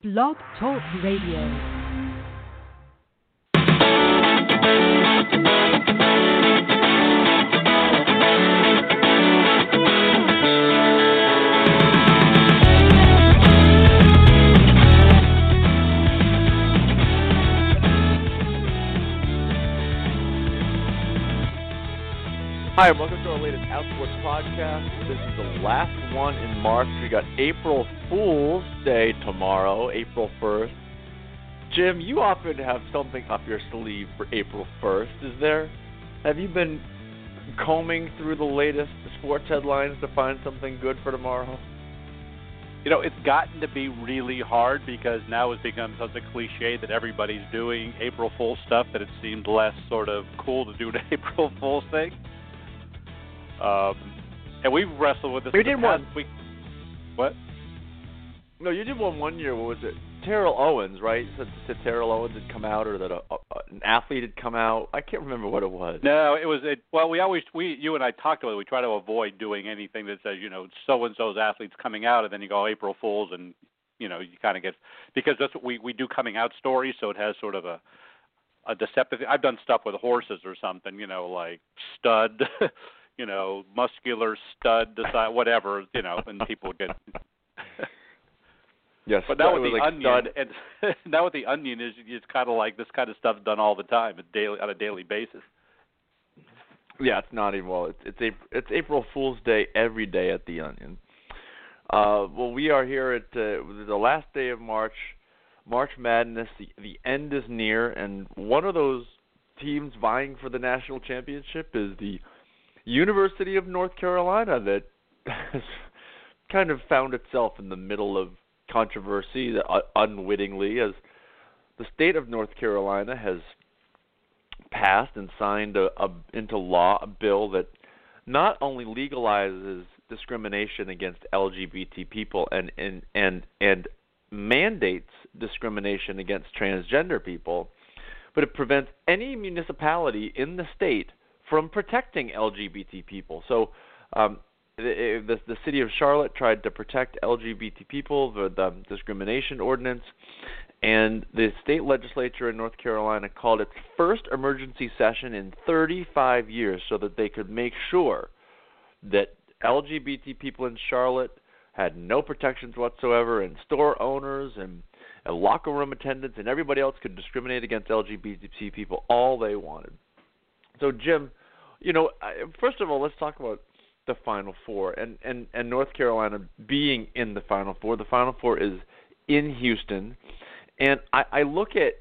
Blog Talk Radio. Hi, and welcome to our latest Outsports podcast. This is the last one in March. We got April Fool's Day tomorrow, April 1st. Jim, you often have something up your sleeve for April 1st. Is there? Have you been combing through the latest sports headlines to find something good for tomorrow? You know, it's gotten to be really hard because now it's become such a cliche that everybody's doing April Fool's stuff that it seemed less sort of cool to do an April Fool's thing. Um, and we've wrestled with this. We did past one. Week. What? No, you did one one year. What was it? Terrell Owens, right? Said, said Terrell Owens had come out, or that a, a, an athlete had come out. I can't remember what it was. No, it was. It, well, we always we you and I talked about it. We try to avoid doing anything that says you know so and so's athletes coming out, and then you go April Fools, and you know you kind of get because that's what we we do coming out stories, so it has sort of a a deceptive. I've done stuff with horses or something, you know, like stud. You know, muscular stud, decide whatever, you know, and people would get Yes, But now with the like onion, stud. and now with the onion is it's kind of like this kind of stuff's done all the time, daily on a daily basis. Yeah, it's not even well. It's it's April, it's April Fool's Day every day at the Onion. Uh, well, we are here at uh, the last day of March, March Madness. The the end is near, and one of those teams vying for the national championship is the University of North Carolina that has kind of found itself in the middle of controversy uh, unwittingly, as the state of North Carolina has passed and signed a, a into law a bill that not only legalizes discrimination against LGBT people and and and and mandates discrimination against transgender people, but it prevents any municipality in the state from protecting LGBT people. So um, the, the the city of Charlotte tried to protect LGBT people, the, the discrimination ordinance, and the state legislature in North Carolina called its first emergency session in 35 years so that they could make sure that LGBT people in Charlotte had no protections whatsoever, and store owners and, and locker room attendants and everybody else could discriminate against LGBT people all they wanted. So, Jim, you know, first of all, let's talk about the Final Four and and and North Carolina being in the Final Four. The Final Four is in Houston, and I, I look at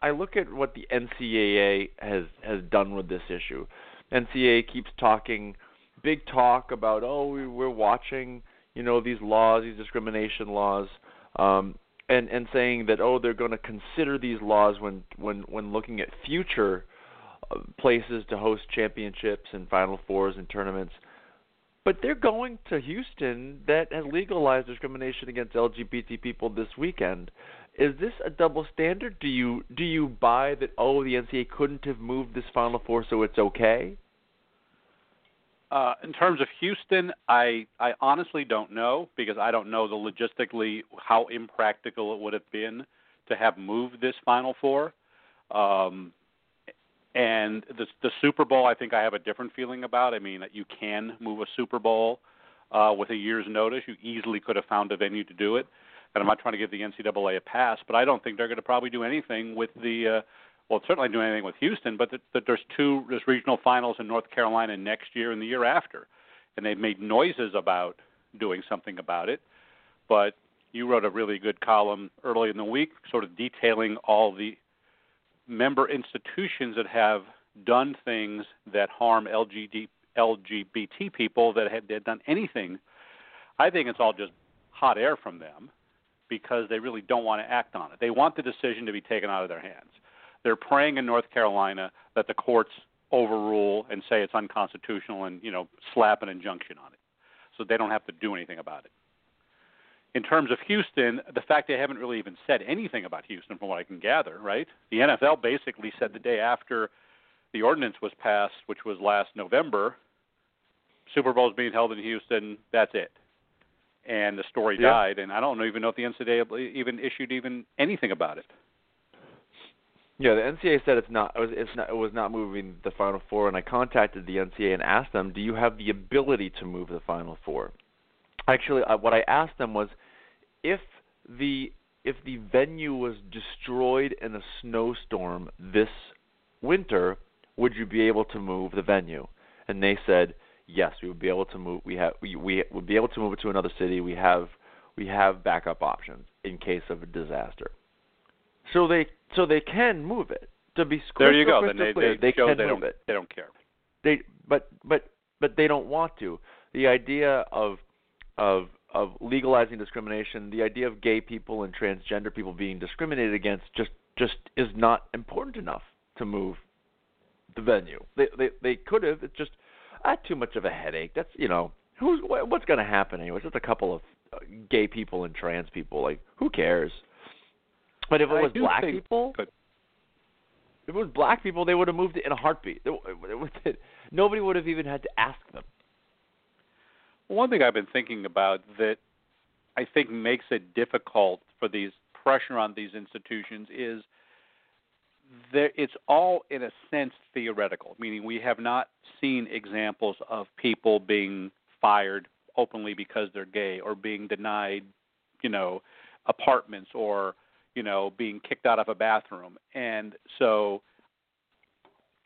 I look at what the NCAA has has done with this issue. NCAA keeps talking big talk about oh we, we're watching you know these laws these discrimination laws um, and and saying that oh they're going to consider these laws when when when looking at future places to host championships and final fours and tournaments but they're going to Houston that has legalized discrimination against LGBT people this weekend. Is this a double standard? Do you do you buy that? Oh, the NCAA couldn't have moved this Final Four, so it's okay. Uh, in terms of Houston, I I honestly don't know because I don't know the logistically how impractical it would have been to have moved this Final Four. Um, and the the Super Bowl, I think I have a different feeling about. I mean, that you can move a Super Bowl uh, with a year's notice. You easily could have found a venue to do it. And I'm not trying to give the NCAA a pass, but I don't think they're going to probably do anything with the. Uh, well, certainly do anything with Houston, but that, that there's two there's regional finals in North Carolina next year and the year after, and they've made noises about doing something about it. But you wrote a really good column early in the week, sort of detailing all the member institutions that have done things that harm LGBT, LGBT people that had they'd done anything. I think it's all just hot air from them because they really don't want to act on it. They want the decision to be taken out of their hands. They're praying in North Carolina that the courts overrule and say it's unconstitutional and you know slap an injunction on it, so they don't have to do anything about it. In terms of Houston, the fact they haven't really even said anything about Houston, from what I can gather, right? The NFL basically said the day after the ordinance was passed, which was last November, Super Bowl's being held in Houston. That's it. and the story Yeah. died. And I don't even know if the NCAA even issued even anything about it. Yeah, the NCAA said it's not. It was, it's not. It was not moving the Final Four, and I contacted the NCAA and asked them, "Do you have the ability to move the Final Four? Actually, uh, what I asked them was, if the if the venue was destroyed in a snowstorm this winter, would you be able to move the venue? And they said, yes, we would be able to move. We have we, we would be able to move it to another city. We have we have backup options in case of a disaster. So they so they can move it. To be There you go. Then they clear, they, show can they move it they don't care. they but but but they don't want to. The idea of of of legalizing discrimination, the idea of gay people and transgender people being discriminated against just just is not important enough to move the venue. They they they could have. It's just ah, too much of a headache. That's you know who's what's going to happen anyway. It's just a couple of uh, gay people and trans people. Like who cares? But if it was black people, if it was black people, they would have moved it in a heartbeat. Nobody would have even had to ask them. One thing I've been thinking about that I think makes it difficult for these pressure on these institutions is there it's all in a sense theoretical, meaning we have not seen examples of people being fired openly because they're gay or being denied, you know, apartments or, you know, being kicked out of a bathroom. And so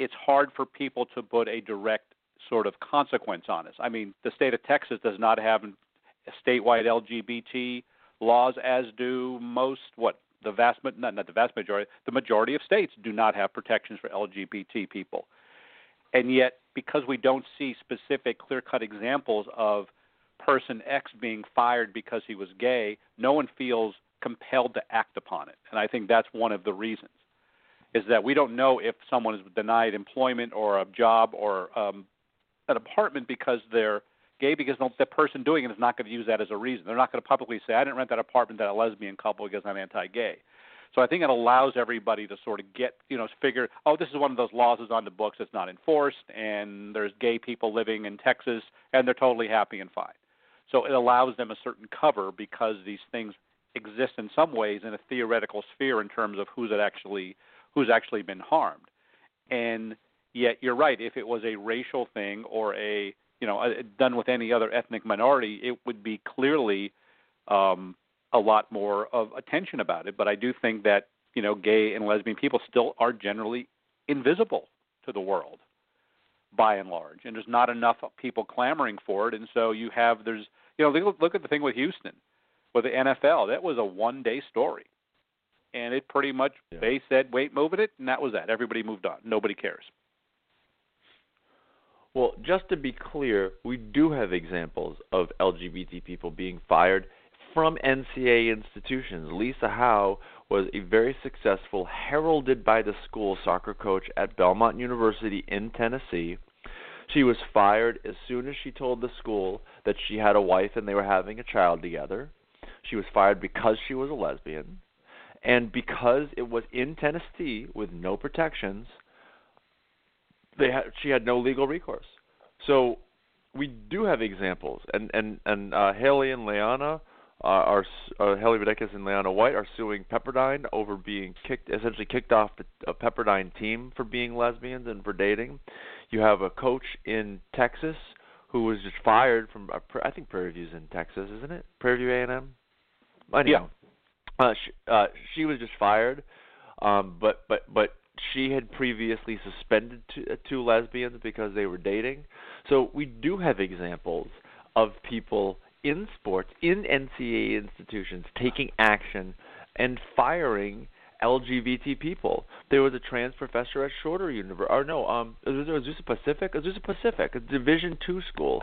it's hard for people to put a direct sort of consequence on us. I mean, the state of Texas does not have statewide LGBT laws, as do most what the vast not, not the vast majority, the majority of states do not have protections for LGBT people. And yet, because we don't see specific, clear-cut examples of person X being fired because he was gay, no one feels compelled to act upon it. And I think that's one of the reasons is that we don't know if someone is denied employment or a job or um, an apartment because they're gay because the person doing it is not going to use that as a reason. They're not going to publicly say, "I didn't rent that apartment to a lesbian couple because I'm anti-gay." So I think it allows everybody to sort of get, you know, figure, oh, this is one of those laws that's on the books that's not enforced, and there's gay people living in Texas, and they're totally happy and fine. So it allows them a certain cover because these things exist in some ways in a theoretical sphere in terms of who's actually who's actually been harmed. And yet you're right, if it was a racial thing or a you know a, done with any other ethnic minority, it would be clearly um, a lot more of attention about it. But I do think that you know gay and lesbian people still are generally invisible to the world by and large, and there's not enough people clamoring for it. And so you have there's you know look, look at the thing with Houston with the NFL. That was a one day story. And it pretty much Yeah. they said, "Wait, moving it," and that was that. Everybody moved on. Nobody cares. Well, just to be clear, we do have examples of LGBT people being fired from NCAA institutions. Lisa Howe was a very successful, heralded by the school soccer coach at Belmont University in Tennessee. She was fired as soon as she told the school that she had a wife and they were having a child together. She was fired because she was a lesbian. And because it was in Tennessee with no protections, they had she had no legal recourse. So we do have examples, and and and uh, Haley and Layana uh, are uh, Haley Videckis and Layana White are suing Pepperdine over being kicked, essentially kicked off the a Pepperdine team for being lesbians and for dating. You have a coach in Texas who was just fired from uh, I think Prairie View's in Texas, isn't it? Prairie View A&M. Anyhow, uh, she, uh, she was just fired, um, but but but she had previously suspended two, uh, two lesbians because they were dating. So we do have examples of people in sports, in NCAA institutions, taking action and firing LGBT people. There was a trans professor at Shorter University, or no, um, Azusa Pacific? Azusa Pacific, a Division two school,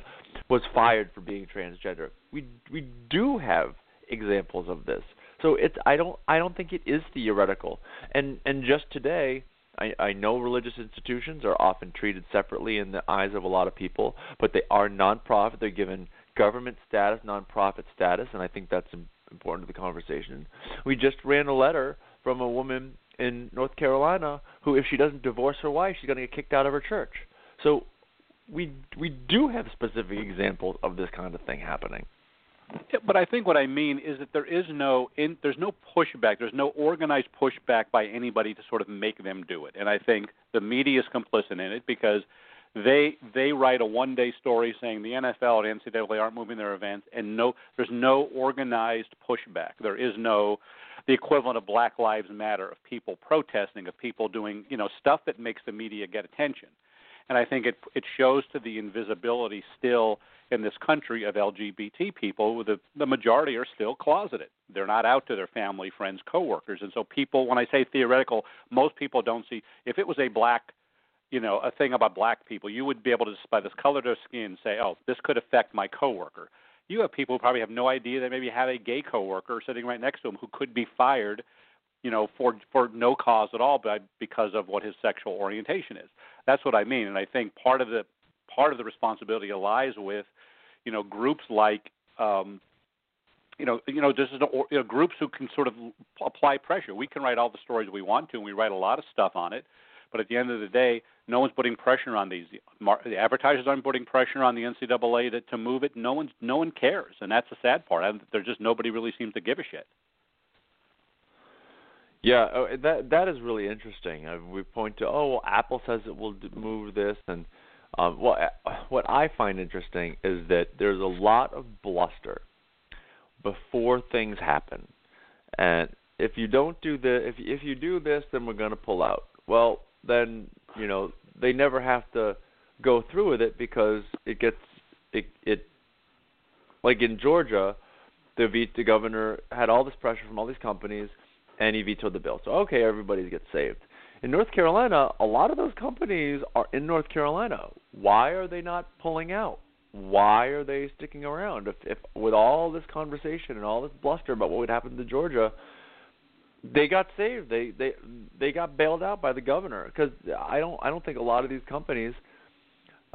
was fired for being transgender. We we do have examples of this. So it's I don't I don't think it is theoretical. And and just today, I, I know religious institutions are often treated separately in the eyes of a lot of people, but they are nonprofit. They're given government status, nonprofit status, and I think that's im- important to the conversation. We just ran a letter from a woman in North Carolina who, if she doesn't divorce her wife, she's going to get kicked out of her church. So we we do have specific examples of this kind of thing happening. But I think what I mean is that there is no in, there's no pushback. There's no organized pushback by anybody to sort of make them do it. And I think the media is complicit in it because they they write a one day story saying the NFL and NCAA aren't moving their events, and no there's no organized pushback. There is no the equivalent of Black Lives Matter of people protesting, of people doing you know stuff that makes the media get attention. And I think it it shows to the invisibility still in this country of LGBT people. The the majority are still closeted. They're not out to their family, friends, coworkers. And so people, when I say theoretical, most people don't see. If it was a black you know, a thing about black people, you would be able to just by this color of their skin say, "Oh, this could affect my coworker." You have people who probably have no idea they maybe have a gay coworker sitting right next to them who could be fired, you know, for for no cause at all, but because of what his sexual orientation is. That's what I mean, and I think part of the part of the responsibility lies with, you know, groups like um, you know, you know, just you know, groups who can sort of apply pressure. We can write all the stories we want to, and we write a lot of stuff on it. But at the end of the day, no one's putting pressure on these. The advertisers aren't putting pressure on the NCAA to, to move it. No one's, no one cares, and that's the sad part. There's just nobody really seems to give a shit. Yeah, oh, that that is really interesting. Uh, we point to, oh, well, Apple says it will move this, and um, well, what I find interesting is that there's a lot of bluster before things happen, and if you don't do the, if if you do this, then we're going to pull out. Well, then you know they never have to go through with it because it gets it it like in Georgia, the the governor had all this pressure from all these companies, and he vetoed the bill. So okay, everybody gets saved. In North Carolina, a lot of those companies are in North Carolina. Why are they not pulling out? Why are they sticking around? If, if with all this conversation and all this bluster about what would happen to Georgia, they got saved. They they they got bailed out by the governor because I don't I don't think a lot of these companies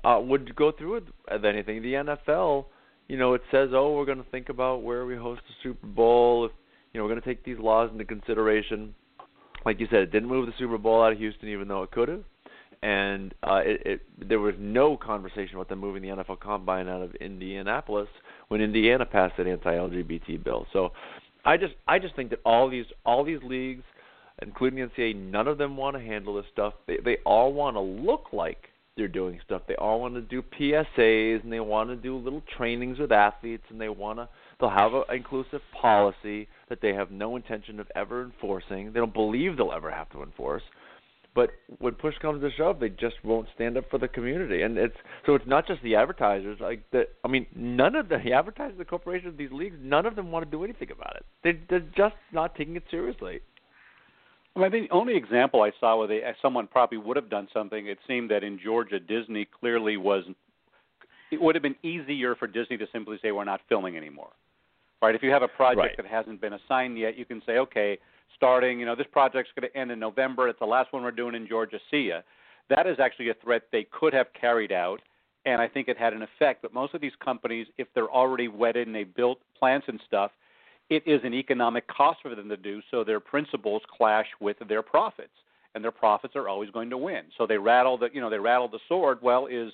uh, would go through with, anything. The NFL, you know, it says, oh, we're going to think about where we host the Super Bowl. If you know, we're going to take these laws into consideration. Like you said, it didn't move the Super Bowl out of Houston, even though it could have. And uh, it, it there was no conversation about them moving the NFL Combine out of Indianapolis when Indiana passed that anti-LGBT bill. So I just I just think that all these all these leagues, including the NCAA, none of them want to handle this stuff. They they all want to look like they're doing stuff. They all want to do PSAs and they want to do little trainings with athletes and they want to they'll have an inclusive policy that they have no intention of ever enforcing. They don't believe they'll ever have to enforce. But when push comes to shove, they just won't stand up for the community, and it's so it's not just the advertisers. Like the, I mean, none of the, the advertisers, the corporations, these leagues, none of them want to do anything about it. They, they're just not taking it seriously. I think the only example I saw where they, uh, someone probably would have done something, it seemed that in Georgia, Disney clearly was. It would have been easier for Disney to simply say we're not filming anymore, right? If you have a project right. that hasn't been assigned yet, you can say, okay, starting. You know, this project's going to end in November. It's the last one we're doing in Georgia. See ya. That is actually a threat they could have carried out, and I think it had an effect. But most of these companies, if they're already wedded and they built plants and stuff, it is an economic cost for them to do. So their principles clash with their profits, and their profits are always going to win. So they rattle the, you know, they rattle the sword. Well, is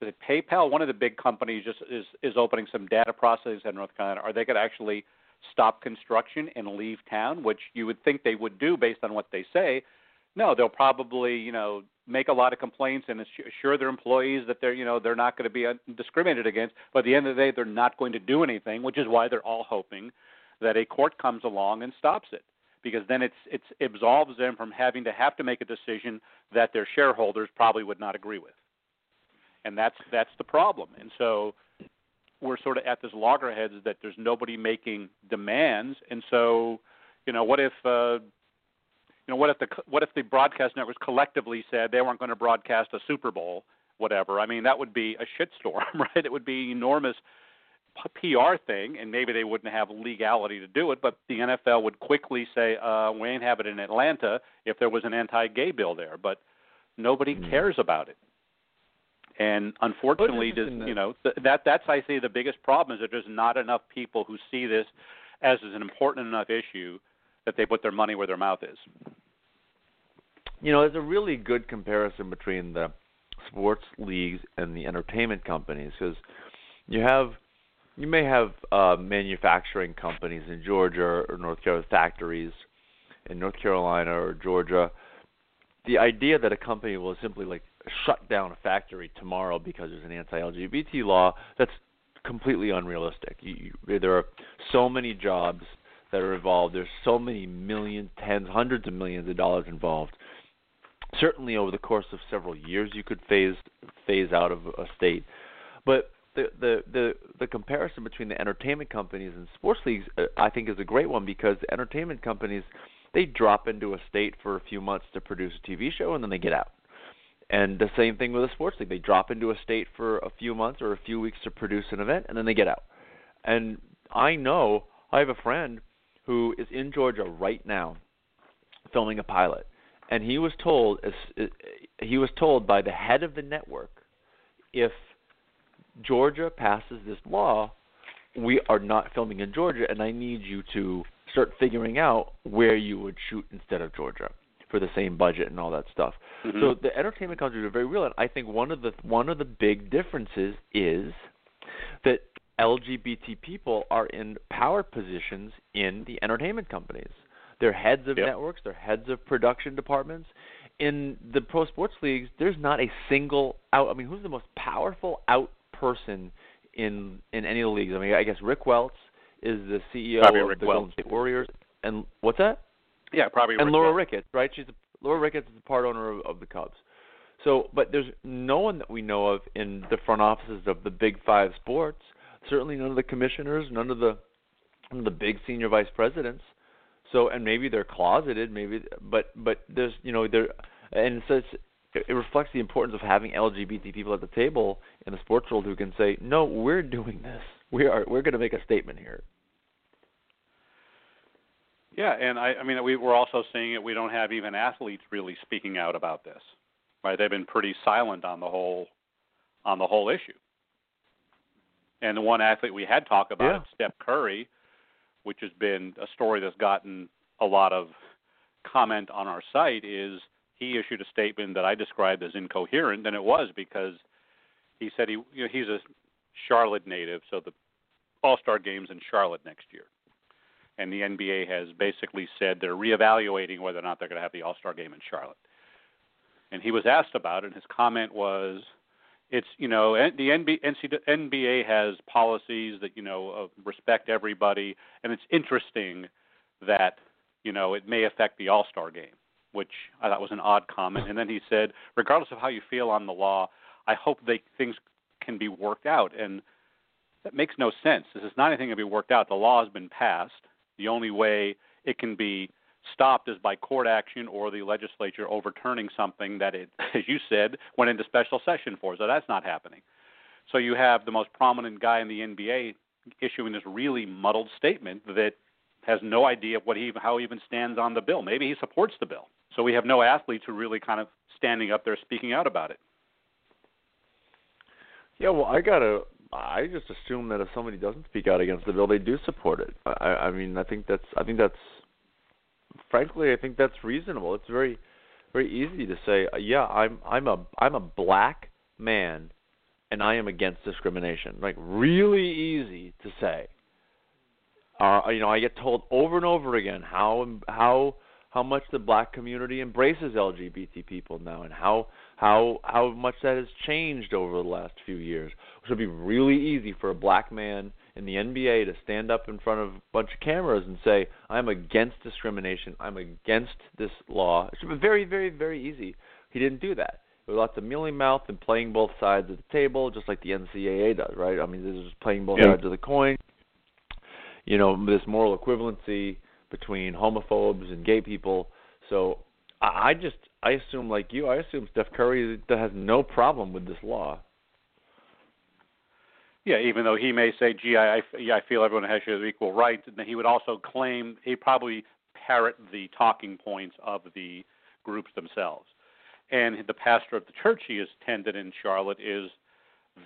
is it PayPal? One of the big companies just is is opening some data processing in North Carolina. Are they going to actually stop construction and leave town, which you would think they would do based on what they say. No, they'll probably, you know, make a lot of complaints and assure their employees that they're, you know, they're not going to be uh, discriminated against. But at the end of the day, they're not going to do anything, which is why they're all hoping that a court comes along and stops it, because then it's it's absolves them from having to have to make a decision that their shareholders probably would not agree with, and that's that's the problem. And so we're sort of at this loggerheads that there's nobody making demands, and so you know what if uh, you know what if the what if the broadcast networks collectively said they weren't going to broadcast a Super Bowl, whatever? I mean that would be a shitstorm, right? It would be enormous PR thing, and maybe they wouldn't have legality to do it, but the NFL would quickly say, uh, "We ain't have it in Atlanta." If there was an anti-gay bill there, but nobody mm. cares about it. And unfortunately, does, you know th- that that's I say the biggest problem is that there's not enough people who see this as an important enough issue that they put their money where their mouth is. You know, there's a really good comparison between the sports leagues and the entertainment companies because you have you may have uh, manufacturing companies in Georgia or North Carolina, factories in North Carolina or Georgia. The idea that a company will simply like shut down a factory tomorrow because there's an anti-LGBT law that's completely unrealistic. You, you, there are so many jobs that are involved. There's so many millions, tens, hundreds of millions of dollars involved. Certainly, over the course of several years, you could phase phase out of a state. But the the the the comparison between the entertainment companies and sports leagues, uh, I think, is a great one because entertainment companies they drop into a state for a few months to produce a TV show and then they get out. And the same thing with a sports league. They drop into a state for a few months or a few weeks to produce an event and then they get out. And I know I have a friend who is in Georgia right now filming a pilot and he was told he was told by the head of the network if Georgia passes this law, we are not filming in Georgia and I need you to start figuring out where you would shoot instead of Georgia for the same budget and all that stuff. Mm-hmm. So the entertainment companies are very real, and I think one of the one of the big differences is that LGBT people are in power positions in the entertainment companies. They're heads of yep. networks, they're heads of production departments. In the pro sports leagues, there's not a single out. I mean, who's the most powerful out person in in any of the leagues? I mean, I guess Rick Welts is the CEO probably of Rick the Welts. Golden State Warriors. And what's that? Yeah, probably. And Laura. Ricketts, right? She's a, Laura Ricketts is the part owner of, of the Cubs. So, but there's no one that we know of in the front offices of the Big Five sports. Certainly, none of the commissioners, none of the none of the big senior vice presidents. So, and maybe they're closeted, maybe, but but there's you know there, and so it's, it reflects the importance of having LGBT people at the table in the sports world who can say, no, we're doing this. We are we're going to make a statement here. Yeah, and I, I mean, we, we're also seeing it. We don't have even athletes really speaking out about this, right? They've been pretty silent on the whole, on the whole issue. And the one athlete we had talked about, Yeah. Steph Curry, which has been a story that's gotten a lot of comment on our site, is he issued a statement that I described as incoherent, and it was because he said he, you know, he's a Charlotte native, so the All Star games in Charlotte next year and the NBA has basically said they're reevaluating whether or not they're going to have the All Star game in Charlotte. And he was asked about it, and his comment was, "It's you know the NBA, has policies that you know respect everybody, and it's interesting that you know it may affect the All Star game." Which I thought was an odd comment. And then he said, regardless of how you feel on the law, I hope they things can be worked out. And that makes no sense. This is not anything to be worked out. The law has been passed. The only way it can be stopped is by court action or the legislature overturning something that it, as you said, went into special session for. So that's not happening. So you have the most prominent guy in the NBA issuing this really muddled statement that has no idea what he how he even stands on the bill. Maybe he supports the bill. So we have no athletes who really kind of standing up there speaking out about it. Yeah, well, I gotta. I just assume that if somebody doesn't speak out against the bill, they do support it. I, I mean, I think that's. I think that's. Frankly, I think that's reasonable. It's very, very easy to say, uh, yeah, I'm, I'm a, I'm a black man, and I am against discrimination. Like really easy to say. Uh, you know, I get told over and over again how, how, how much the black community embraces LGBT people now, and how how how much that has changed over the last few years. Which would be really easy for a black man in the NBA to stand up in front of a bunch of cameras and say, "I'm against discrimination. I'm against this law." It should be very, very, very easy. He didn't do that. There was lots of mealy mouth and playing both sides of the table, just like the NCAA does, right? I mean, this is playing both Yeah. sides of the coin. You know, this moral equivalency between homophobes and gay people. So I I just I assume like you, I assume Steph Curry has no problem with this law. Yeah, even though he may say, "Gee, I, yeah, I feel everyone has equal rights," and he would also claim he probably parrot the talking points of the groups themselves. And the pastor of the church he has tended in Charlotte is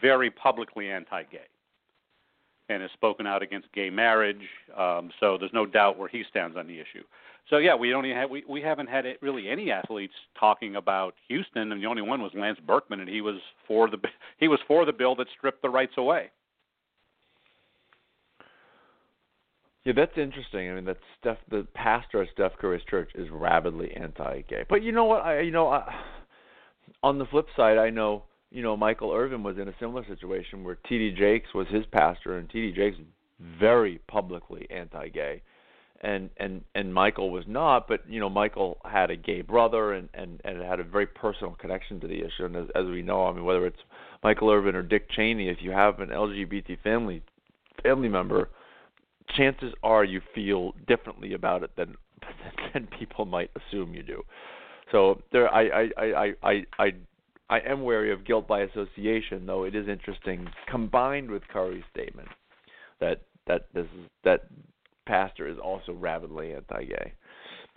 very publicly anti-gay, and has spoken out against gay marriage. Um, so there's no doubt where he stands on the issue. So yeah, we only have we, we haven't had really any athletes talking about Houston, and the only one was Lance Berkman, and he was for the he was for the bill that stripped the rights away. Yeah, that's interesting. I mean, that Steph, the pastor at Steph Curry's church is rabidly anti-gay. But you know what? I, you know, I, on the flip side, I know, you know, Michael Irvin was in a similar situation where T.D. Jakes was his pastor, and T.D. Jakes very publicly anti-gay, and and and Michael was not. But you know, Michael had a gay brother, and and and had a very personal connection to the issue. And as, as we know, I mean, whether it's Michael Irvin or Dick Cheney, if you have an LGBT family family member chances are you feel differently about it than than people might assume you do. So there, I I I I I I am wary of guilt by association, though it is interesting combined with Curry's statement that that this is that pastor is also rabidly anti-gay.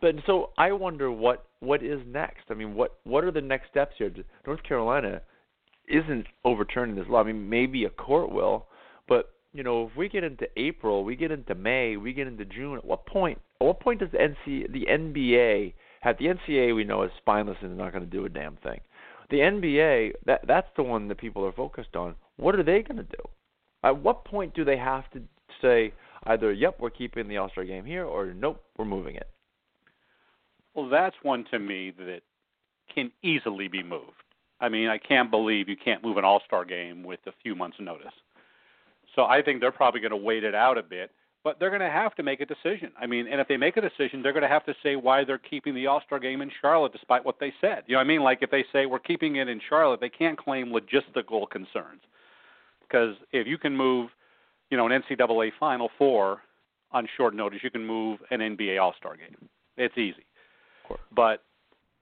But so I wonder what what is next. I mean, what what are the next steps here? North Carolina isn't overturning this law. I mean, maybe a court will, but you know, if we get into April, we get into May, we get into June, at what point? At what point does the NC, the NBA have the NCAA? We know is spineless and is not going to do a damn thing. The NBA, that that's the one that people are focused on. What are they going to do? At what point do they have to say either, "Yep, we're keeping the All Star game here," or "Nope, we're moving it"? Well, that's one to me that can easily be moved. I mean, I can't believe you can't move an All Star game with a few months' notice. So I think they're probably going to wait it out a bit, but they're going to have to make a decision. I mean, and if they make a decision, they're going to have to say why they're keeping the All Star game in Charlotte, despite what they said. You know what I mean? Like if they say we're keeping it in Charlotte, they can't claim logistical concerns, because if you can move, you know, an NCAA Final Four on short notice, you can move an NBA All Star game. It's easy. But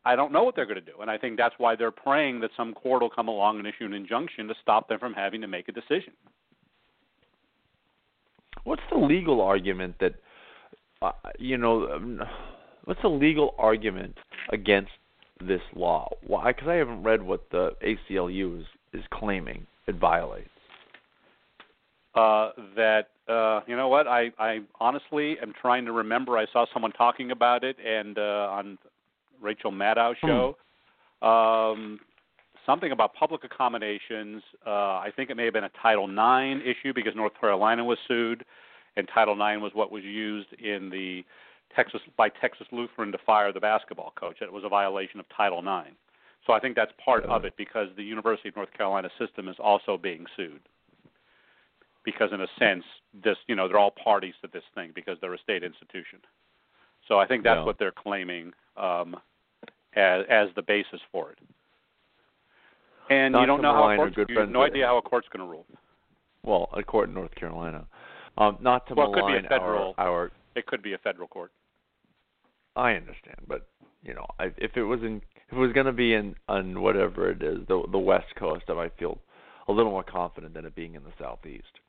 I don't know what they're going to do, and I think that's why they're praying that some court will come along and issue an injunction to stop them from having to make a decision. What's the legal argument that uh, you know? Um, what's the legal argument against this law? Why? Because I haven't read what the ACLU is is claiming it violates. Uh, that uh, you know what I I honestly am trying to remember. I saw someone talking about it and uh, on Rachel Maddow hmm. show. Um, something about public accommodations. Uh, I think it may have been a Title IX issue because North Carolina was sued, and Title IX was what was used in the Texas by Texas Lutheran to fire the basketball coach. It was a violation of Title IX. So I think that's part of it because the University of North Carolina system is also being sued. Because in a sense, this you know they're all parties to this thing because they're a state institution. So I think that's yeah. what they're claiming um, as as the basis for it. And you don't know how a court's, good you have no idea how a court's going to rule. Well, a court in North Carolina. Um, not to well, malign it could be a federal. our, our. It could be a federal court. I understand, but you know, I, if it was in, if it was going to be in on whatever it is, the the West Coast, I might feel a little more confident than it being in the Southeast.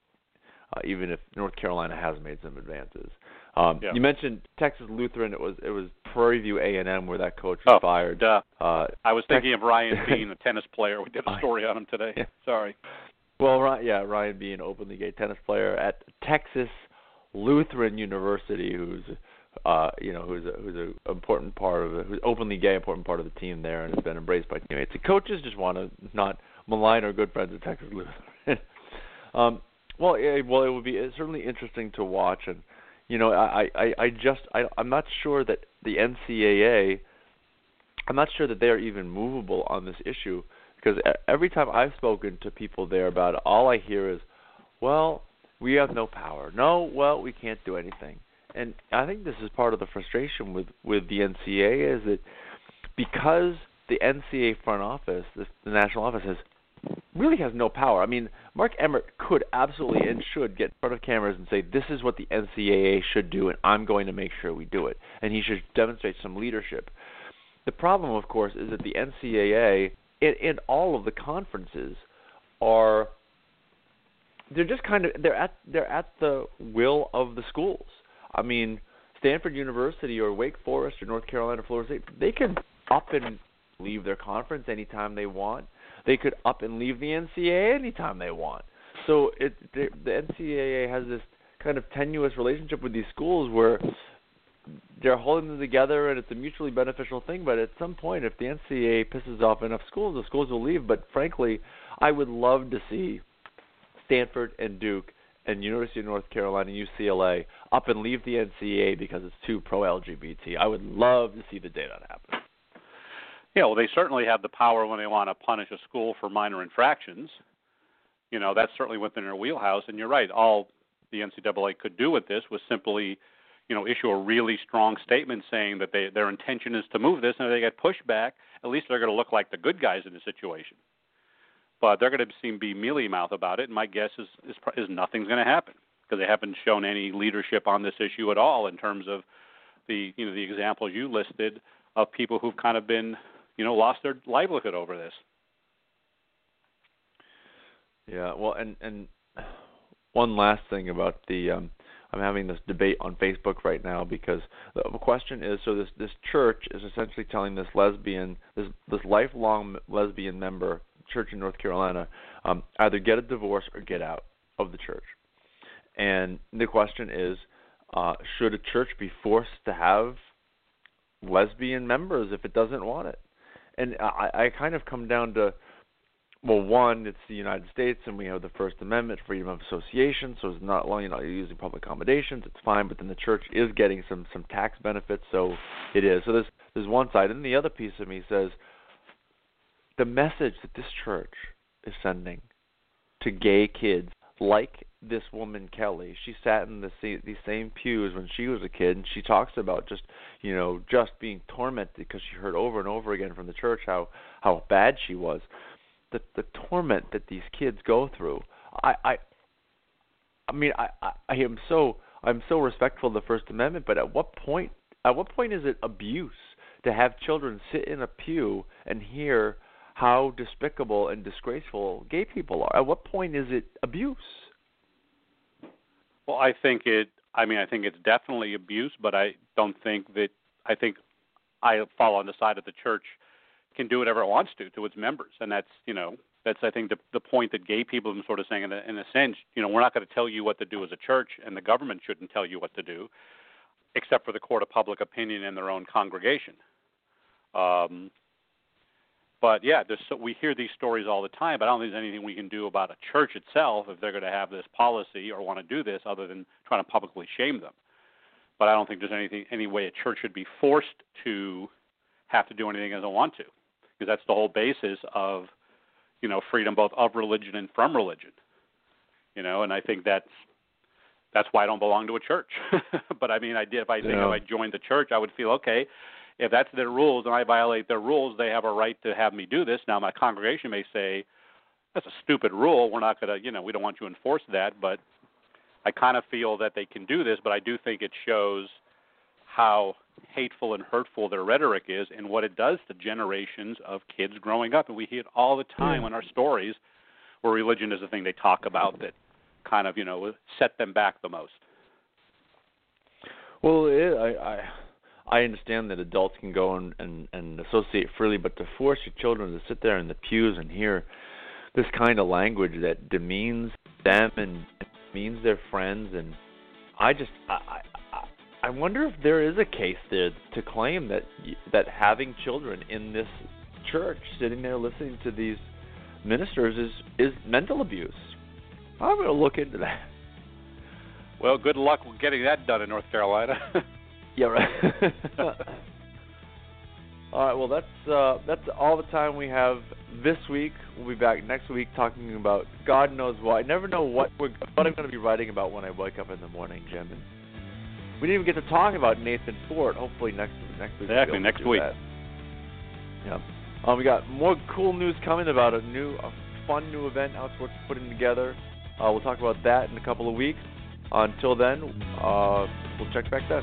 Uh, even if North Carolina has made some advances. Um, yeah. You mentioned Texas Lutheran. It was it was Prairie View A and M where that coach was oh, fired. Duh. Uh, I was thinking of Ryan being a tennis player. We did a story on him today. Yeah. Sorry. Well, Ryan, yeah, Ryan being an openly gay tennis player at Texas Lutheran University, who's uh, you know, who's a who's a important part of it, who's openly gay, important part of the team there, and has been embraced by teammates. The coaches just want to not malign our good friends at Texas Lutheran. um, well, yeah, well, it would be certainly interesting to watch, and you know, I I I just I I'm not sure that the NCAA, I'm not sure that they are even movable on this issue because every time I've spoken to people there about it, all I hear is, well, we have no power. No, well, we can't do anything. And I think this is part of the frustration with with the NCAA is that because the NCAA front office, the, the national office, has really has no power. I mean, Mark Emmert could absolutely and should get in front of cameras and say, "This is what the NCAA should do, and I'm going to make sure we do it." And he should demonstrate some leadership. The problem, of course, is that the NCAA and, and all of the conferences are they're just kind of they're at they're at the will of the schools. I mean, Stanford University or Wake Forest or North Carolina, Florida State, they can up and leave their conference anytime they want they could up and leave the NCAA anytime they want. So it the, the NCAA has this kind of tenuous relationship with these schools where they're holding them together and it's a mutually beneficial thing. But at some point, if the NCAA pisses off enough schools, the schools will leave. But frankly, I would love to see Stanford and Duke and University of North Carolina, UCLA, up and leave the NCAA because it's too pro-LGBT. I would love to see the day that happen. Yeah, well, they certainly have the power when they want to punish a school for minor infractions. You know, that's certainly within their wheelhouse. And you're right. All the NCAA could do with this was simply, you know, issue a really strong statement saying that they, their intention is to move this, and if they get pushback, at least they're going to look like the good guys in the situation. But they're going to seem be mealy mouth about it. And my guess is is, is nothing's going to happen because they haven't shown any leadership on this issue at all in terms of the you know the examples you listed of people who've kind of been you know lost their livelihood over this. Yeah, well, and and one last thing about the um I'm having this debate on Facebook right now because the question is so this this church is essentially telling this lesbian this this lifelong lesbian member church in North Carolina um either get a divorce or get out of the church. And the question is uh should a church be forced to have lesbian members if it doesn't want it? And I I kind of come down to well, one, it's the United States, and we have the First Amendment, freedom of association, so it's not you know, you're using public accommodations, it's fine. But then the church is getting some some tax benefits, so it is. So there's there's one side, and the other piece of me says the message that this church is sending to gay kids, like this woman Kelly, she sat in the these same pews when she was a kid, and she talks about just you know just being tormented because she heard over and over again from the church how how bad she was the the torment that these kids go through. I I I mean I I, I am so I'm so respectful of the First Amendment, but at what point at what point is it abuse to have children sit in a pew and hear how despicable and disgraceful gay people are? At what point is it abuse? Well, I think it. I mean, I think it's definitely abuse, but I don't think that. I think I fall on the side of the church can do whatever it wants to to its members, and that's you know that's I think the the point that gay people have been sort of saying in a, in a sense, you know, we're not going to tell you what to do as a church, and the government shouldn't tell you what to do, except for the court of public opinion in their own congregation. Um, but yeah, there's so, we hear these stories all the time, but I don't think there's anything we can do about a church itself if they're going to have this policy or want to do this, other than trying to publicly shame them. But I don't think there's anything any way a church should be forced to have to do anything it doesn't want to because that's the whole basis of you know freedom both of religion and from religion you know and i think that's that's why i don't belong to a church but i mean i did if i think yeah. if i joined the church i would feel okay if that's their rules and i violate their rules they have a right to have me do this now my congregation may say that's a stupid rule we're not going to you know we don't want you to enforce that but i kind of feel that they can do this but i do think it shows how hateful and hurtful their rhetoric is and what it does to generations of kids growing up. And we hear it all the time in our stories where religion is the thing they talk about that kind of, you know, set them back the most. Well, it, I, I I understand that adults can go and, and and associate freely, but to force your children to sit there in the pews and hear this kind of language that demeans them and demeans their friends, and I just I I I wonder if there is a case there to claim that that having children in this church sitting there listening to these ministers is is mental abuse. I'm going to look into that. Well, good luck getting that done in North Carolina. yeah, right. all right. Well, that's uh, that's all the time we have this week. We'll be back next week talking about God knows what. I never know what we're, what I'm going to be writing about when I wake up in the morning, Jim. And we didn't even get to talk about Nathan Fort. Hopefully next next week. Exactly we'll next week. That. Yeah. Um, we got more cool news coming about a new, a fun new event Outsports putting together. Uh, we'll talk about that in a couple of weeks. Uh, until then, uh, we'll check back then.